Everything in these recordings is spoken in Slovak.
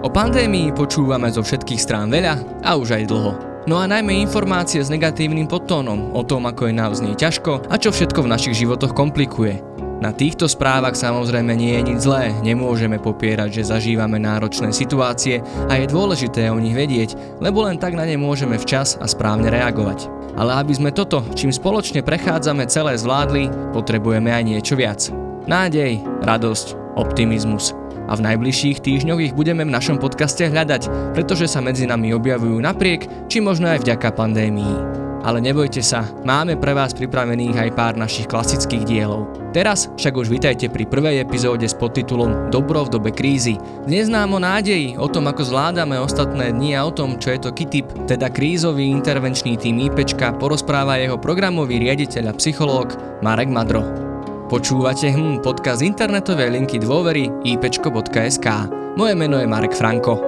O pandémii počúvame zo všetkých strán veľa a už aj dlho. No a najmä informácie s negatívnym podtónom o tom, ako je naozaj ťažko a čo všetko v našich životoch komplikuje. Na týchto správach samozrejme nie je nič zlé, nemôžeme popierať, že zažívame náročné situácie a je dôležité o nich vedieť, lebo len tak na ne môžeme včas a správne reagovať. Ale aby sme toto, čím spoločne prechádzame celé zvládli, potrebujeme aj niečo viac. Nádej, radosť, optimizmus a v najbližších týždňoch ich budeme v našom podcaste hľadať, pretože sa medzi nami objavujú napriek, či možno aj vďaka pandémii. Ale nebojte sa, máme pre vás pripravených aj pár našich klasických dielov. Teraz však už vitajte pri prvej epizóde s podtitulom Dobro v dobe krízy. Dnes nám o nádeji, o tom ako zvládame ostatné dni a o tom, čo je to KITIP, teda krízový intervenčný tým IPčka, porozpráva jeho programový riaditeľ a psychológ Marek Madro. Počúvate hm, podcast internetovej linky dôvery ipčko.sk. Moje meno je Marek Franko.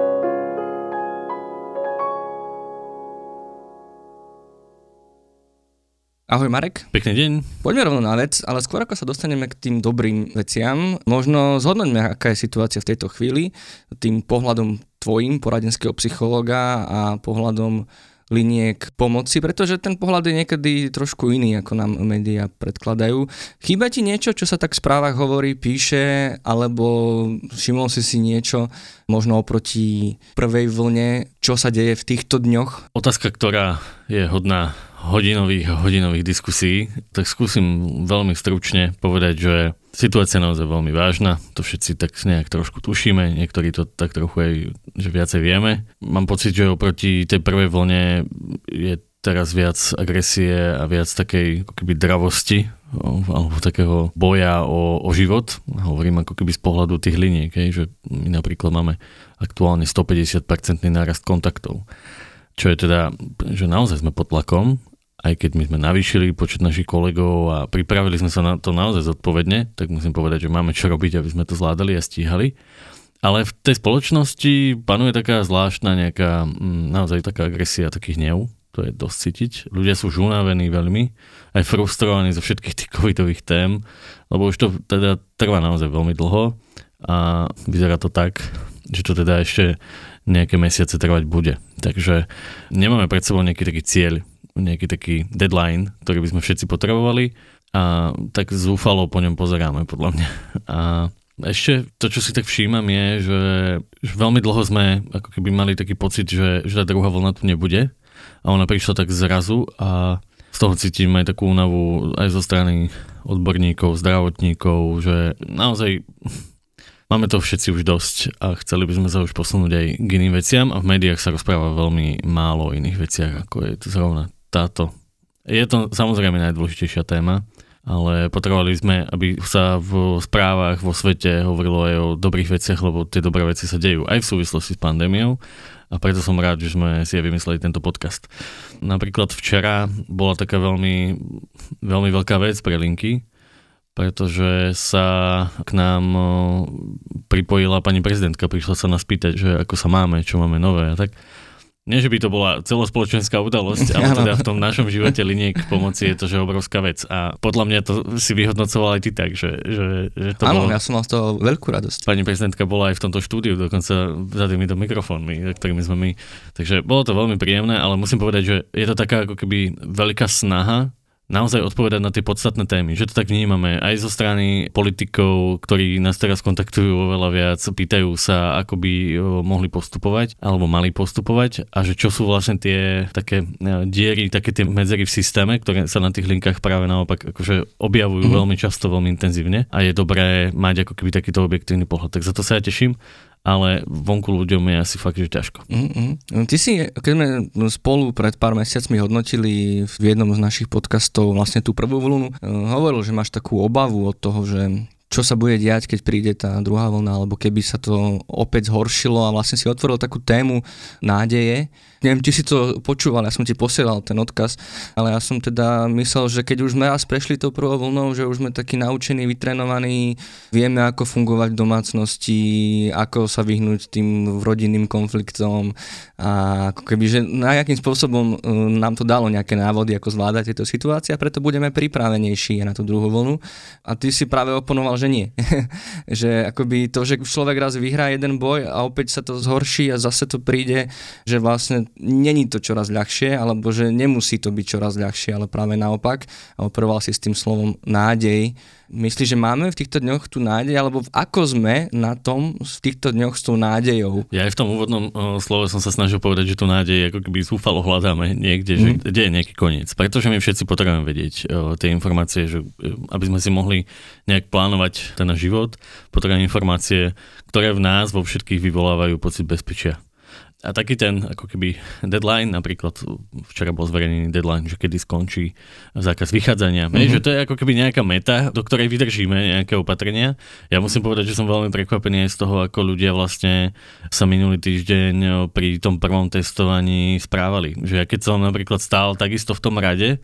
Ahoj Marek. Pekný deň. Poďme rovno na vec, ale skôr ako sa dostaneme k tým dobrým veciam, možno zhodnoťme, aká je situácia v tejto chvíli, tým pohľadom tvojim, poradenského psychológa a pohľadom liniek pomoci, pretože ten pohľad je niekedy trošku iný, ako nám médiá predkladajú. Chýba ti niečo, čo sa tak v správach hovorí, píše, alebo všimol si si niečo možno oproti prvej vlne, čo sa deje v týchto dňoch? Otázka, ktorá je hodná hodinových a hodinových diskusí, tak skúsim veľmi stručne povedať, že situácia je naozaj veľmi vážna, to všetci tak nejak trošku tušíme, niektorí to tak trochu aj, že viacej vieme. Mám pocit, že oproti tej prvej vlne je teraz viac agresie a viac takej ako keby dravosti alebo takého boja o, o život. Hovorím ako keby z pohľadu tých liniek, že my napríklad máme aktuálne 150% nárast kontaktov čo je teda, že naozaj sme pod tlakom aj keď my sme navýšili počet našich kolegov a pripravili sme sa na to naozaj zodpovedne, tak musím povedať, že máme čo robiť, aby sme to zvládali a stíhali. Ale v tej spoločnosti panuje taká zvláštna nejaká, mm, naozaj taká agresia, taký hnev, to je dosť cítiť. Ľudia sú už unavení veľmi, aj frustrovaní zo všetkých tých covidových tém, lebo už to teda trvá naozaj veľmi dlho a vyzerá to tak, že to teda ešte nejaké mesiace trvať bude. Takže nemáme pred sebou nejaký taký cieľ, nejaký taký deadline, ktorý by sme všetci potrebovali. A tak zúfalo po ňom pozeráme podľa mňa. A ešte to, čo si tak všímam je, že, že veľmi dlho sme ako keby mali taký pocit, že, že tá druhá vlna tu nebude. A ona prišla tak zrazu a z toho cítim aj takú únavu aj zo strany odborníkov, zdravotníkov, že naozaj máme to všetci už dosť a chceli by sme sa už posunúť aj k iným veciam. A v médiách sa rozpráva veľmi málo o iných veciach, ako je to zrovna táto. Je to samozrejme najdôležitejšia téma, ale potrebovali sme, aby sa v správach vo svete hovorilo aj o dobrých veciach, lebo tie dobré veci sa dejú aj v súvislosti s pandémiou a preto som rád, že sme si aj vymysleli tento podcast. Napríklad včera bola taká veľmi, veľmi veľká vec pre linky, pretože sa k nám pripojila pani prezidentka, prišla sa nás pýtať, že ako sa máme, čo máme nové a tak. Nie, že by to bola celospoločenská udalosť, ale teda v tom našom živote liniek pomoci je to, že obrovská vec. A podľa mňa to si vyhodnocoval aj ty tak, že, že, že to Áno, bolo... ja som mal z toho veľkú radosť. Pani prezidentka bola aj v tomto štúdiu, dokonca za týmito mikrofónmi, ktorými sme my. Takže bolo to veľmi príjemné, ale musím povedať, že je to taká ako keby veľká snaha naozaj odpovedať na tie podstatné témy. Že to tak vnímame aj zo strany politikov, ktorí nás teraz kontaktujú oveľa viac, pýtajú sa, ako by mohli postupovať alebo mali postupovať a že čo sú vlastne tie také e, diery, také tie medzery v systéme, ktoré sa na tých linkách práve naopak akože objavujú mm-hmm. veľmi často, veľmi intenzívne a je dobré mať ako keby takýto objektívny pohľad. Tak za to sa ja teším ale vonku ľuďom je asi fakt, že ťažko. Mm-hmm. Ty si, keď sme spolu pred pár mesiacmi hodnotili v jednom z našich podcastov vlastne tú prvú vlnu, eh, hovoril, že máš takú obavu od toho, že čo sa bude diať, keď príde tá druhá vlna, alebo keby sa to opäť zhoršilo a vlastne si otvoril takú tému nádeje. Neviem, či si to počúval, ja som ti posielal ten odkaz, ale ja som teda myslel, že keď už sme raz prešli tou prvou vlnou, že už sme takí naučení, vytrenovaní, vieme ako fungovať v domácnosti, ako sa vyhnúť tým rodinným konfliktom a ako keby, že nejakým spôsobom e, nám to dalo nejaké návody, ako zvládať tieto situácie a preto budeme pripravenejší na tú druhú vlnu. A ty si práve oponoval, že nie. že akoby to, že človek raz vyhrá jeden boj a opäť sa to zhorší a zase to príde, že vlastne není to čoraz ľahšie, alebo že nemusí to byť čoraz ľahšie, ale práve naopak. Operoval si s tým slovom nádej, Myslíš, že máme v týchto dňoch tú nádej, alebo ako sme na tom v týchto dňoch s tou nádejou? Ja aj v tom úvodnom o, slove som sa snažil povedať, že tú nádej ako keby zúfalo hľadáme niekde, mm. že mhm. kde je nejaký koniec. Pretože my všetci potrebujeme vedieť o, tie informácie, že aby sme si mohli nejak plánovať ten život, potrebujeme informácie, ktoré v nás vo všetkých vyvolávajú pocit bezpečia. A taký ten ako keby deadline, napríklad včera bol zverejnený deadline, že kedy skončí zákaz vychádzania. Mm-hmm. Že to je ako keby nejaká meta, do ktorej vydržíme nejaké opatrenia. Ja musím povedať, že som veľmi prekvapený aj z toho, ako ľudia vlastne sa minulý týždeň pri tom prvom testovaní správali. Že ja keď som napríklad stál takisto v tom rade,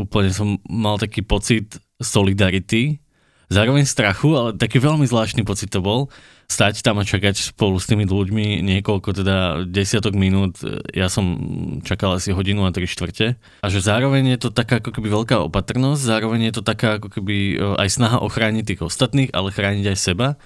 úplne som mal taký pocit solidarity, zároveň strachu, ale taký veľmi zvláštny pocit to bol, stať tam a čakať spolu s tými ľuďmi niekoľko teda desiatok minút. Ja som čakal asi hodinu a tri štvrte. A že zároveň je to taká ako keby veľká opatrnosť, zároveň je to taká ako keby e, aj snaha ochrániť tých ostatných, ale chrániť aj seba.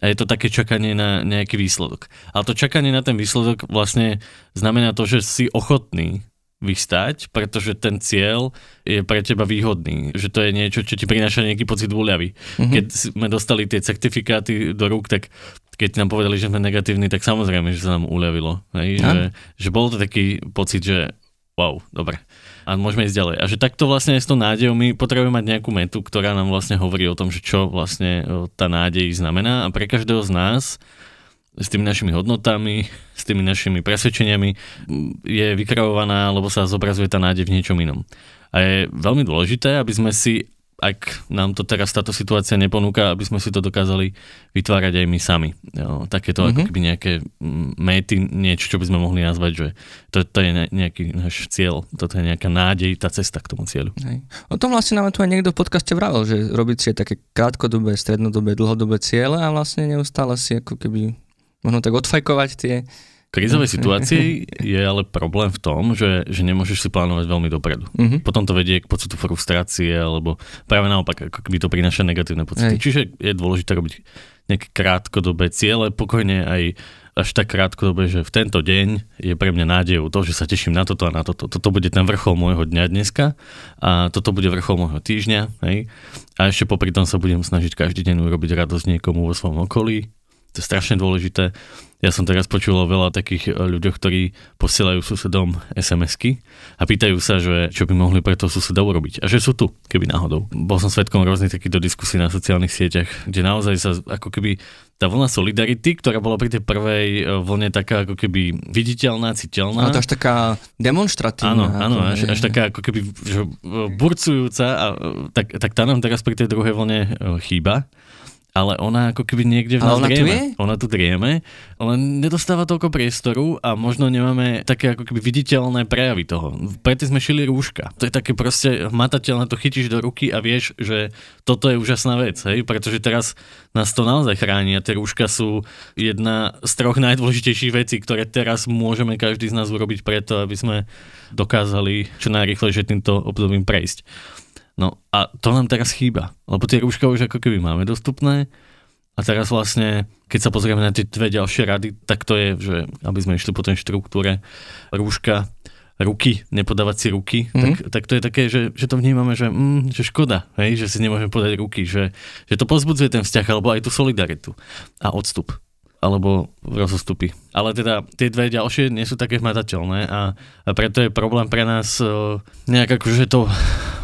A je to také čakanie na nejaký výsledok. Ale to čakanie na ten výsledok vlastne znamená to, že si ochotný vystať, pretože ten cieľ je pre teba výhodný, že to je niečo, čo ti prináša nejaký pocit úľavy. Mm-hmm. Keď sme dostali tie certifikáty do rúk, tak keď nám povedali, že sme negatívni, tak samozrejme, že sa nám uľavilo. Hej? Že, že bol to taký pocit, že wow, dobre. A môžeme ísť ďalej. A že takto vlastne s tou nádejou my potrebujeme mať nejakú metu, ktorá nám vlastne hovorí o tom, že čo vlastne tá nádej znamená. A pre každého z nás s tými našimi hodnotami, s tými našimi presvedčeniami je vykreovaná, lebo sa zobrazuje tá nádej v niečom inom. A je veľmi dôležité, aby sme si, ak nám to teraz táto situácia neponúka, aby sme si to dokázali vytvárať aj my sami. Jo, takéto mm-hmm. ako keby nejaké méty, niečo, čo by sme mohli nazvať, že to, to je nejaký náš cieľ, toto je nejaká nádej, tá cesta k tomu cieľu. Hej. O tom vlastne nám tu aj niekto v podcaste vravel, že robiť si také krátkodobé, strednodobé, dlhodobé ciele a vlastne neustále si ako keby možno tak odfajkovať tie... V krizovej situácii je ale problém v tom, že, že nemôžeš si plánovať veľmi dopredu. Uh-huh. Potom to vedie k pocitu frustrácie, alebo práve naopak, ako keby to prináša negatívne pocity. Hej. Čiže je dôležité robiť nejaké krátkodobé ciele, pokojne aj až tak krátkodobé, že v tento deň je pre mňa nádejou to, že sa teším na toto a na toto. Toto bude ten vrchol môjho dňa dneska a toto bude vrchol môjho týždňa. Hej? A ešte popri tom sa budem snažiť každý deň urobiť radosť niekomu vo svojom okolí, to je strašne dôležité. Ja som teraz počul o veľa takých e, ľuďoch, ktorí posielajú susedom SMS-ky a pýtajú sa, že čo by mohli pre toho suseda urobiť. A že sú tu, keby náhodou. Bol som svetkom rôznych takýchto diskusí na sociálnych sieťach, kde naozaj sa ako keby tá vlna solidarity, ktorá bola pri tej prvej e, vlne taká ako keby viditeľná, citeľná. Ale to až taká demonstratívna. Áno, áno, až, až taká ako keby že, e, burcujúca, a, tak, tak tá nám teraz pri tej druhej vlne chýba ale ona ako keby niekde v nás ona drieme. Tu je? Ona tu drieme, ale nedostáva toľko priestoru a možno nemáme také ako keby viditeľné prejavy toho. Preto sme šili rúška. To je také proste hmatateľné, to chytíš do ruky a vieš, že toto je úžasná vec, hej? pretože teraz nás to naozaj chráni a tie rúška sú jedna z troch najdôležitejších vecí, ktoré teraz môžeme každý z nás urobiť preto, aby sme dokázali čo najrychlejšie týmto obdobím prejsť. No a to nám teraz chýba, lebo tie rúška už ako keby máme dostupné a teraz vlastne, keď sa pozrieme na tie dve ďalšie rady, tak to je, že aby sme išli po tej štruktúre rúška, ruky, nepodávať si ruky, mm-hmm. tak, tak to je také, že, že to vnímame, že, mm, že škoda, hej, že si nemôžeme podať ruky, že, že to pozbudzuje ten vzťah alebo aj tú solidaritu a odstup alebo rozostupy. Ale teda tie dve ďalšie nie sú také hmatateľné a, a preto je problém pre nás uh, nejak akože to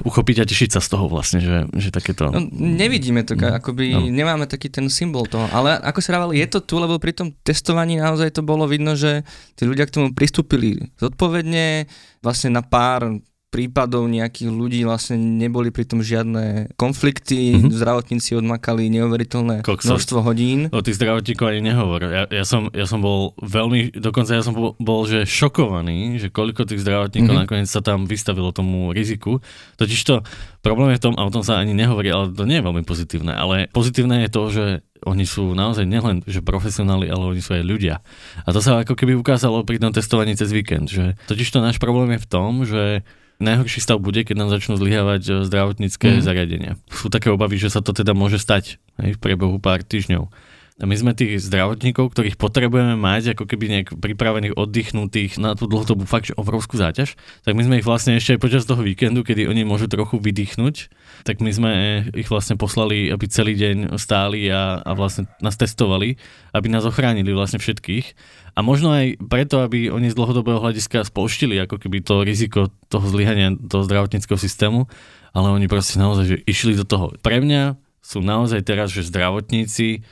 uchopiť a tešiť sa z toho vlastne, že, že takéto... No, nevidíme to, mm. akoby no. nemáme taký ten symbol toho, ale ako sa rával, je to tu, lebo pri tom testovaní naozaj to bolo vidno, že tí ľudia k tomu pristúpili zodpovedne, vlastne na pár prípadov nejakých ľudí vlastne neboli pri tom žiadne konflikty, mm-hmm. zdravotníci odmakali neuveriteľné Kokso. množstvo hodín. O tých zdravotníkov ani nehovor. Ja, ja, som, ja som bol veľmi, dokonca ja som bol, bol že šokovaný, že koľko tých zdravotníkov mm-hmm. nakoniec sa tam vystavilo tomu riziku. Totiž to problém je v tom, a o tom sa ani nehovorí, ale to nie je veľmi pozitívne, ale pozitívne je to, že oni sú naozaj nielen že profesionáli, ale oni sú aj ľudia. A to sa ako keby ukázalo pri tom testovaní cez víkend, že totiž to náš problém je v tom, že najhorší stav bude, keď nám začnú zlyhávať e, zdravotnícke mm. zariadenia. Sú také obavy, že sa to teda môže stať hej, v priebehu pár týždňov. My sme tých zdravotníkov, ktorých potrebujeme mať ako keby nejak pripravených, oddychnutých na tú dlhodobú fakt obrovskú záťaž, tak my sme ich vlastne ešte aj počas toho víkendu, kedy oni môžu trochu vydýchnuť, tak my sme ich vlastne poslali, aby celý deň stáli a, a vlastne nás testovali, aby nás ochránili vlastne všetkých. A možno aj preto, aby oni z dlhodobého hľadiska spolštili ako keby to riziko toho zlyhania toho zdravotníckého systému, ale oni proste naozaj že išli do toho. Pre mňa sú naozaj teraz, že zdravotníci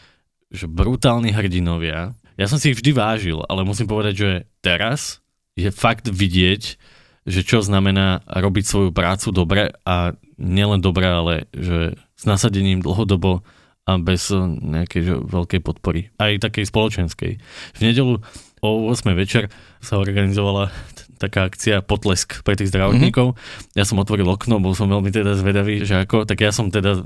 že brutálni hrdinovia, ja som si ich vždy vážil, ale musím povedať, že teraz je fakt vidieť, že čo znamená robiť svoju prácu dobre a nielen dobre, ale že s nasadením dlhodobo a bez nejakej že, veľkej podpory. Aj takej spoločenskej. V nedelu o 8 večer sa organizovala taká akcia potlesk pre tých zdravotníkov. Mm-hmm. Ja som otvoril okno, bol som veľmi teda zvedavý, že ako, tak ja som teda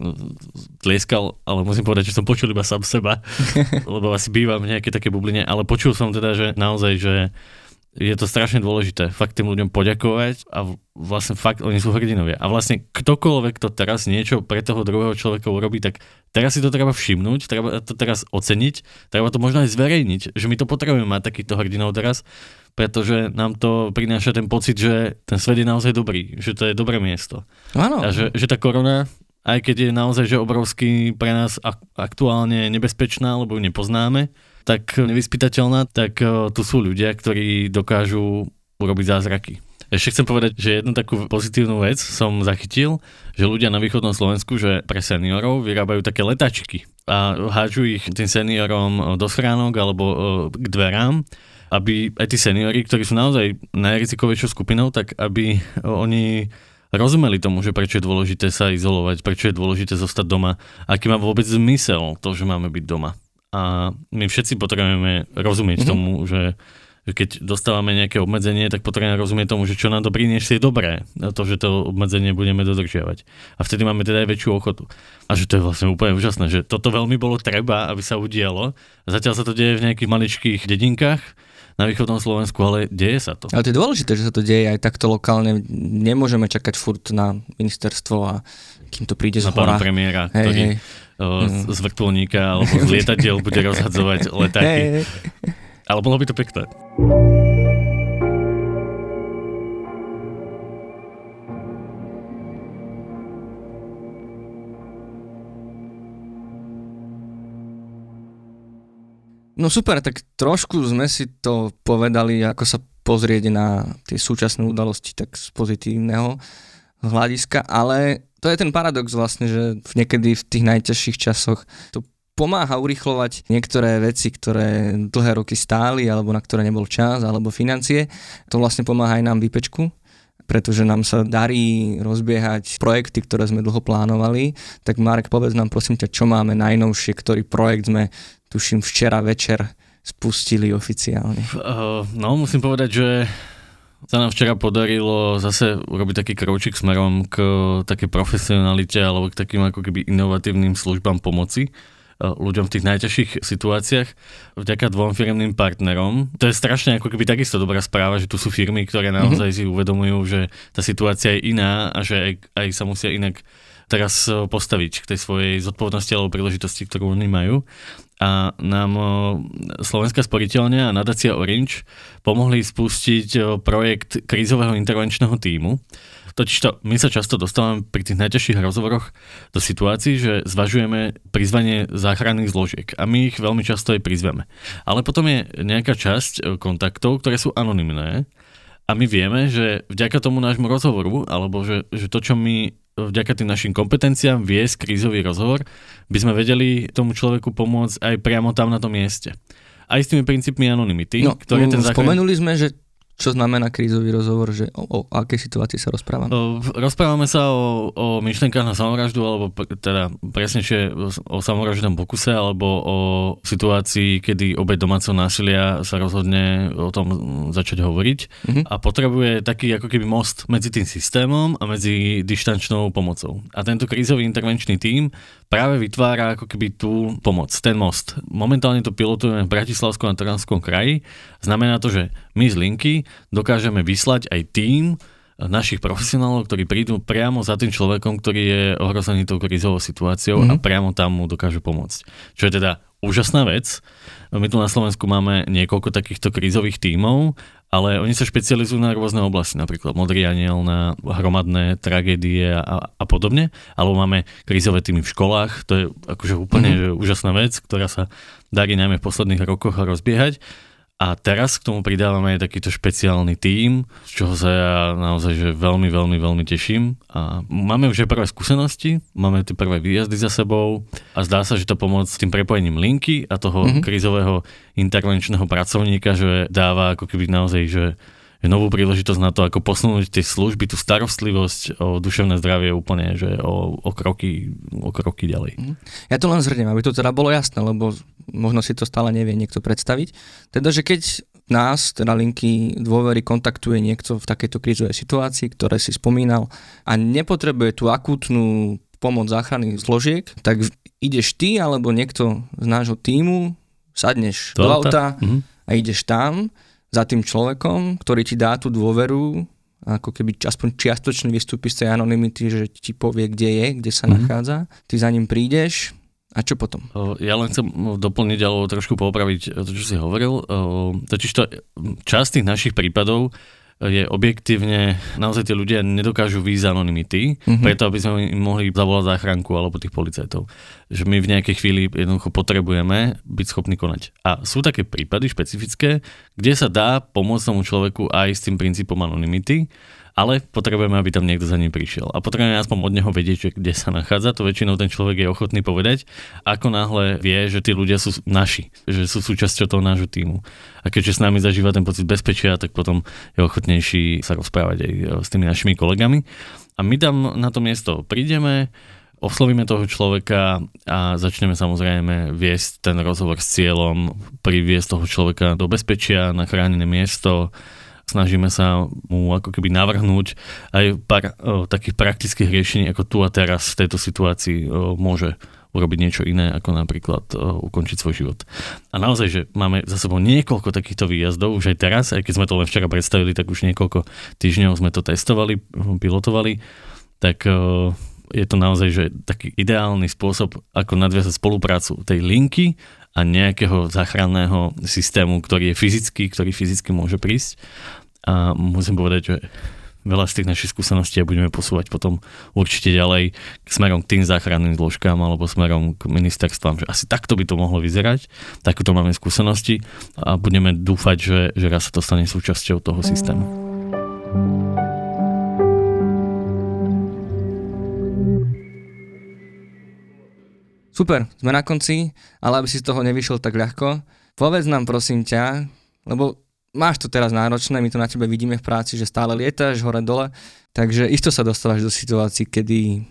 tlieskal, ale musím povedať, že som počul iba sám seba, lebo asi bývam v nejaké také bubline, ale počul som teda, že naozaj, že je to strašne dôležité fakt tým ľuďom poďakovať a vlastne fakt oni sú hrdinovia. A vlastne ktokoľvek to teraz niečo pre toho druhého človeka urobí, tak teraz si to treba všimnúť, treba to teraz oceniť, treba to možno aj zverejniť, že my to potrebujeme mať takýchto hrdinov teraz, pretože nám to prináša ten pocit, že ten svet je naozaj dobrý, že to je dobré miesto. Áno. A že, že tá korona, aj keď je naozaj že obrovský pre nás aktuálne nebezpečná, lebo ju nepoznáme, tak nevyspytateľná, tak e, tu sú ľudia, ktorí dokážu urobiť zázraky. Ešte chcem povedať, že jednu takú pozitívnu vec som zachytil, že ľudia na východnom Slovensku, že pre seniorov vyrábajú také letačky a hádžu ich tým seniorom do schránok alebo e, k dverám aby aj tí seniori, ktorí sú naozaj najrizikovejšou skupinou, tak aby oni rozumeli tomu, že prečo je dôležité sa izolovať, prečo je dôležité zostať doma, aký má vôbec zmysel to, že máme byť doma. A my všetci potrebujeme rozumieť mm-hmm. tomu, že keď dostávame nejaké obmedzenie, tak potrebujeme rozumieť tomu, že čo nám to priniesie je dobré, to, že to obmedzenie budeme dodržiavať. A vtedy máme teda aj väčšiu ochotu. A že to je vlastne úplne úžasné, že toto veľmi bolo treba, aby sa udialo. Zatiaľ sa to deje v nejakých maličkých dedinkách, na východnom Slovensku, ale deje sa to. Ale to je dôležité, že sa to deje aj takto lokálne. Nemôžeme čakať furt na ministerstvo a kým to príde z hora. Na premiéra, hej, ktorý hej. Mm. z vrtulníka alebo z lietadiel bude rozhadzovať letáky. Ale bolo by to pekné. No super, tak trošku sme si to povedali, ako sa pozrieť na tie súčasné udalosti tak z pozitívneho hľadiska, ale to je ten paradox vlastne, že niekedy v tých najťažších časoch to pomáha urychlovať niektoré veci, ktoré dlhé roky stáli, alebo na ktoré nebol čas, alebo financie. To vlastne pomáha aj nám výpečku, pretože nám sa darí rozbiehať projekty, ktoré sme dlho plánovali. Tak Marek, povedz nám prosím ťa, čo máme najnovšie, ktorý projekt sme tuším včera večer spustili oficiálne. Uh, no, musím povedať, že sa nám včera podarilo zase urobiť taký kročík smerom k takej profesionalite alebo k takým ako keby inovatívnym službám pomoci ľuďom v tých najťažších situáciách vďaka dvom firmným partnerom. To je strašne ako keby takisto dobrá správa, že tu sú firmy, ktoré naozaj mm-hmm. si uvedomujú, že tá situácia je iná a že aj, aj sa musia inak teraz postaviť k tej svojej zodpovednosti alebo príležitosti, ktorú oni majú a nám Slovenská sporiteľňa a nadácia Orange pomohli spustiť projekt krízového intervenčného týmu. Totižto my sa často dostávame pri tých najťažších rozhovoroch do situácií, že zvažujeme prizvanie záchranných zložiek a my ich veľmi často aj prizveme. Ale potom je nejaká časť kontaktov, ktoré sú anonymné a my vieme, že vďaka tomu nášmu rozhovoru, alebo že, že to, čo my vďaka tým našim kompetenciám viesť krízový rozhovor, by sme vedeli tomu človeku pomôcť aj priamo tam na tom mieste. Aj s tými princípmi anonymity, no, ktoré ten záchran... Spomenuli sme, že čo znamená krízový rozhovor, že o, o akej situácii sa rozprávame? O, rozprávame sa o, o myšlenkách na samovraždu, alebo teda presnejšie o samovraždnom pokuse, alebo o situácii, kedy obe domáceho násilia sa rozhodne o tom začať hovoriť mm-hmm. a potrebuje taký ako keby most medzi tým systémom a medzi dištančnou pomocou. A tento krízový intervenčný tím práve vytvára ako keby tú pomoc, ten most. Momentálne to pilotujeme v Bratislavskom a Trnanskom kraji. Znamená to, že my z linky dokážeme vyslať aj tým našich profesionálov, ktorí prídu priamo za tým človekom, ktorý je ohrozený tou krízovou situáciou mm-hmm. a mhm. priamo tam mu dokážu pomôcť. Čo je teda úžasná vec. My tu na Slovensku máme niekoľko takýchto krízových tímov, ale oni sa špecializujú na rôzne oblasti, napríklad Modrý aniel na hromadné tragédie a, a podobne, alebo máme krízové týmy v školách, to je akože úplne mm-hmm. úžasná vec, ktorá sa darí najmä v posledných rokoch rozbiehať. A teraz k tomu pridávame aj takýto špeciálny tím, z čoho sa ja naozaj že veľmi, veľmi, veľmi teším. A máme už aj prvé skúsenosti, máme tie prvé výjazdy za sebou a zdá sa, že to pomôcť s tým prepojením linky a toho mm-hmm. krízového intervenčného pracovníka, že dáva ako keby naozaj, že novú príležitosť na to, ako posunúť tie služby, tú starostlivosť o duševné zdravie úplne, že o, o, kroky, o kroky ďalej. Mhm. Ja to len zhrnem, aby to teda bolo jasné, lebo možno si to stále nevie niekto predstaviť. Teda, že keď nás, teda linky dôvery, kontaktuje niekto v takejto krízovej situácii, ktoré si spomínal a nepotrebuje tú akútnu pomoc záchranných zložiek, tak ideš ty alebo niekto z nášho týmu, sadneš do, do auta, auta mm-hmm. a ideš tam za tým človekom, ktorý ti dá tú dôveru, ako keby aspoň čiastočne vystúpi z tej anonymity, že ti povie, kde je, kde sa mm-hmm. nachádza. Ty za ním prídeš, a čo potom? Ja len chcem doplniť alebo trošku popraviť to, čo si hovoril. Totiž to časť tých našich prípadov je objektívne, naozaj tí ľudia nedokážu výjsť z anonymity, mm-hmm. preto aby sme im mohli zavolať záchranku alebo tých policajtov. Že my v nejakej chvíli jednoducho potrebujeme byť schopní konať. A sú také prípady špecifické, kde sa dá pomôcť tomu človeku aj s tým princípom anonymity, ale potrebujeme, aby tam niekto za ním prišiel. A potrebujeme aspoň od neho vedieť, že kde sa nachádza. To väčšinou ten človek je ochotný povedať, ako náhle vie, že tí ľudia sú naši, že sú súčasťou toho nášho týmu. A keďže s nami zažíva ten pocit bezpečia, tak potom je ochotnejší sa rozprávať aj e, s tými našimi kolegami. A my tam na to miesto prídeme, oslovíme toho človeka a začneme samozrejme viesť ten rozhovor s cieľom priviesť toho človeka do bezpečia na chránené miesto, snažíme sa mu ako keby navrhnúť aj pár o, takých praktických riešení, ako tu a teraz v tejto situácii o, môže urobiť niečo iné, ako napríklad o, ukončiť svoj život. A naozaj, že máme za sebou niekoľko takýchto výjazdov, už aj teraz, aj keď sme to len včera predstavili, tak už niekoľko týždňov sme to testovali, pilotovali, tak o, je to naozaj že taký ideálny spôsob, ako nadviazať spoluprácu tej linky a nejakého záchranného systému, ktorý je fyzický, ktorý fyzicky môže prísť a musím povedať, že veľa z tých našich skúseností a budeme posúvať potom určite ďalej smerom k tým záchranným zložkám alebo smerom k ministerstvám, že asi takto by to mohlo vyzerať, takéto máme skúsenosti a budeme dúfať, že, že raz sa to stane súčasťou toho systému. Super, sme na konci, ale aby si z toho nevyšiel tak ľahko, povedz nám prosím ťa, lebo máš to teraz náročné, my to na tebe vidíme v práci, že stále lietáš hore-dole, takže isto sa dostávaš do situácií, kedy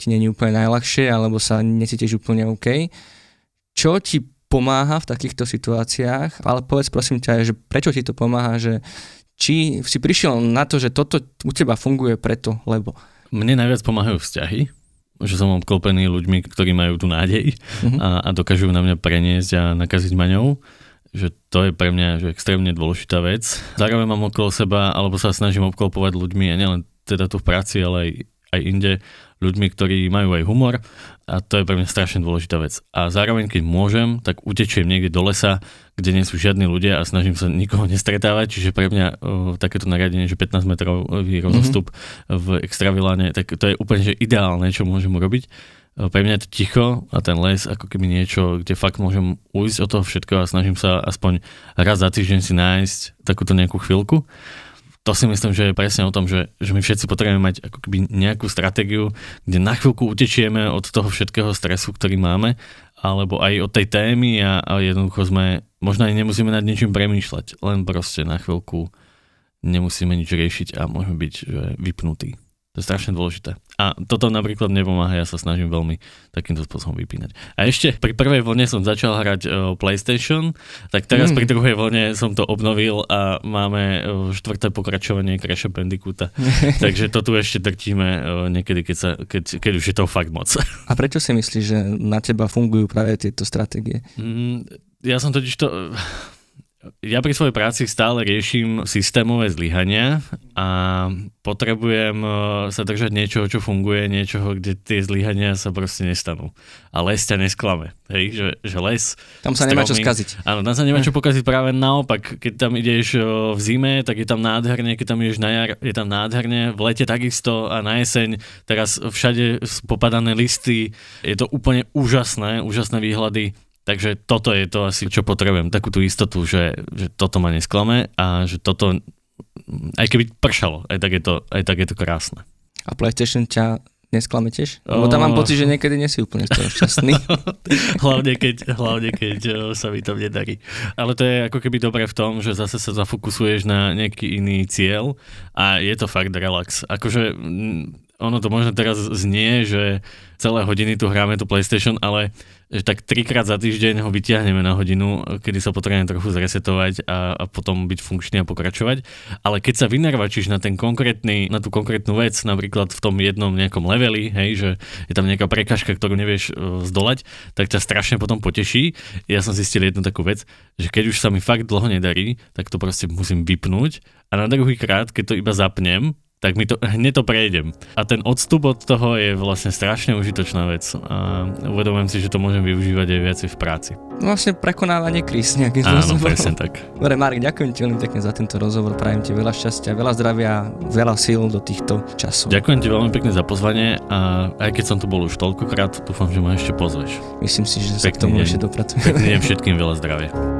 ti není úplne najľahšie, alebo sa necítiš úplne OK. Čo ti pomáha v takýchto situáciách, ale povedz prosím ťa, že prečo ti to pomáha, že či si prišiel na to, že toto u teba funguje preto, lebo... Mne najviac pomáhajú vzťahy, že som obklopený ľuďmi, ktorí majú tu nádej uh-huh. a, a dokážu na mňa preniesť a nakaziť maňou že to je pre mňa že extrémne dôležitá vec. Zároveň mám okolo seba, alebo sa snažím obklopovať ľuďmi, a nielen teda tu v práci, ale aj, aj inde, ľuďmi, ktorí majú aj humor a to je pre mňa strašne dôležitá vec. A zároveň, keď môžem, tak utečiem niekde do lesa, kde nie sú žiadni ľudia a snažím sa nikoho nestretávať, čiže pre mňa o, takéto nariadenie, že 15 metrový rozostup mm-hmm. v extraviláne, tak to je úplne že ideálne, čo môžem urobiť pre mňa je to ticho a ten les ako keby niečo, kde fakt môžem ujsť od toho všetkého a snažím sa aspoň raz za týždeň si nájsť takúto nejakú chvíľku. To si myslím, že je presne o tom, že, že my všetci potrebujeme mať ako keby nejakú stratégiu, kde na chvíľku utečieme od toho všetkého stresu, ktorý máme, alebo aj od tej témy a, a jednoducho sme, možno aj nemusíme nad niečím premýšľať, len proste na chvíľku nemusíme nič riešiť a môžeme byť že, vypnutí. To je strašne dôležité. A toto napríklad nepomáha, ja sa snažím veľmi takýmto spôsobom vypínať. A ešte pri prvej vlne som začal hrať uh, PlayStation, tak teraz mm. pri druhej vlne som to obnovil a máme uh, štvrté pokračovanie Crash Bandicoota. Takže to tu ešte drtíme uh, niekedy, keď, sa, keď, keď už je to fakt moc. A prečo si myslíš, že na teba fungujú práve tieto stratégie? Mm, ja som totiž to ja pri svojej práci stále riešim systémové zlyhania a potrebujem e, sa držať niečoho, čo funguje, niečoho, kde tie zlyhania sa proste nestanú. A les ťa nesklame. Hej, že, že les... Tam sa nemá čo skaziť. Áno, tam sa nemá čo pokaziť práve naopak. Keď tam ideš e, v zime, tak je tam nádherne, keď tam ideš na jar, je tam nádherne, v lete takisto a na jeseň. Teraz všade popadané listy, je to úplne úžasné, úžasné výhľady. Takže toto je to asi, čo potrebujem. Takú tú istotu, že, že toto ma nesklame a že toto aj keby pršalo, aj tak je to, aj tak je to krásne. A PlayStation ťa nesklame tiež? Lebo tam mám pocit, že niekedy nie si úplne z toho šťastný. hlavne, keď, hlavne keď sa mi to nedarí. Ale to je ako keby dobre v tom, že zase sa zafokusuješ na nejaký iný cieľ a je to fakt relax. Akože ono to možno teraz znie, že celé hodiny tu hráme tu PlayStation, ale že tak trikrát za týždeň ho vyťahneme na hodinu, kedy sa potrebujeme trochu zresetovať a, a potom byť funkčný a pokračovať. Ale keď sa vynarvačíš na ten konkrétny, na tú konkrétnu vec, napríklad v tom jednom nejakom leveli, hej, že je tam nejaká prekažka, ktorú nevieš uh, zdolať, tak ťa strašne potom poteší. Ja som zistil jednu takú vec, že keď už sa mi fakt dlho nedarí, tak to proste musím vypnúť a na druhý krát, keď to iba zapnem, tak mi to, hneď to prejdem. A ten odstup od toho je vlastne strašne užitočná vec. A uvedomujem si, že to môžem využívať aj viacej v práci. Vlastne prekonávanie kríz nejakým spôsobom. Áno, presne tak. Dobre, Marek, ďakujem ti veľmi pekne za tento rozhovor. Prajem ti veľa šťastia, veľa zdravia, veľa síl do týchto časov. Ďakujem ti veľmi pekne za pozvanie a aj keď som tu bol už toľkokrát, dúfam, že ma ešte pozveš. Myslím si, že sa k tomu ešte dopracujeme. Pekný deň všetkým, veľa zdravia.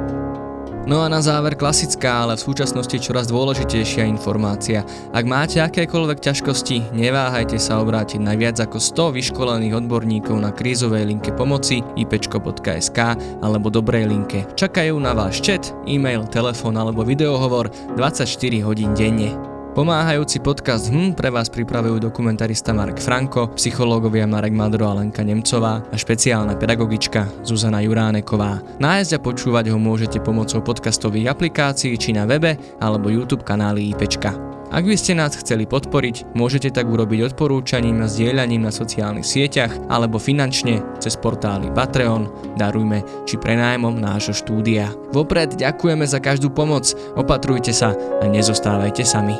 No a na záver klasická, ale v súčasnosti čoraz dôležitejšia informácia. Ak máte akékoľvek ťažkosti, neváhajte sa obrátiť na viac ako 100 vyškolených odborníkov na krízovej linke pomoci ipečko.sk alebo dobrej linke. Čakajú na váš chat, e-mail, telefón alebo videohovor 24 hodín denne. Pomáhajúci podcast HM pre vás pripravujú dokumentarista Marek Franko, psychológovia Marek Madro a Lenka Nemcová a špeciálna pedagogička Zuzana Juráneková. Nájsť a počúvať ho môžete pomocou podcastových aplikácií či na webe alebo YouTube kanály IPčka. Ak by ste nás chceli podporiť, môžete tak urobiť odporúčaním a zdieľaním na sociálnych sieťach alebo finančne cez portály Patreon, Darujme či prenájmom nášho štúdia. Vopred ďakujeme za každú pomoc, opatrujte sa a nezostávajte sami.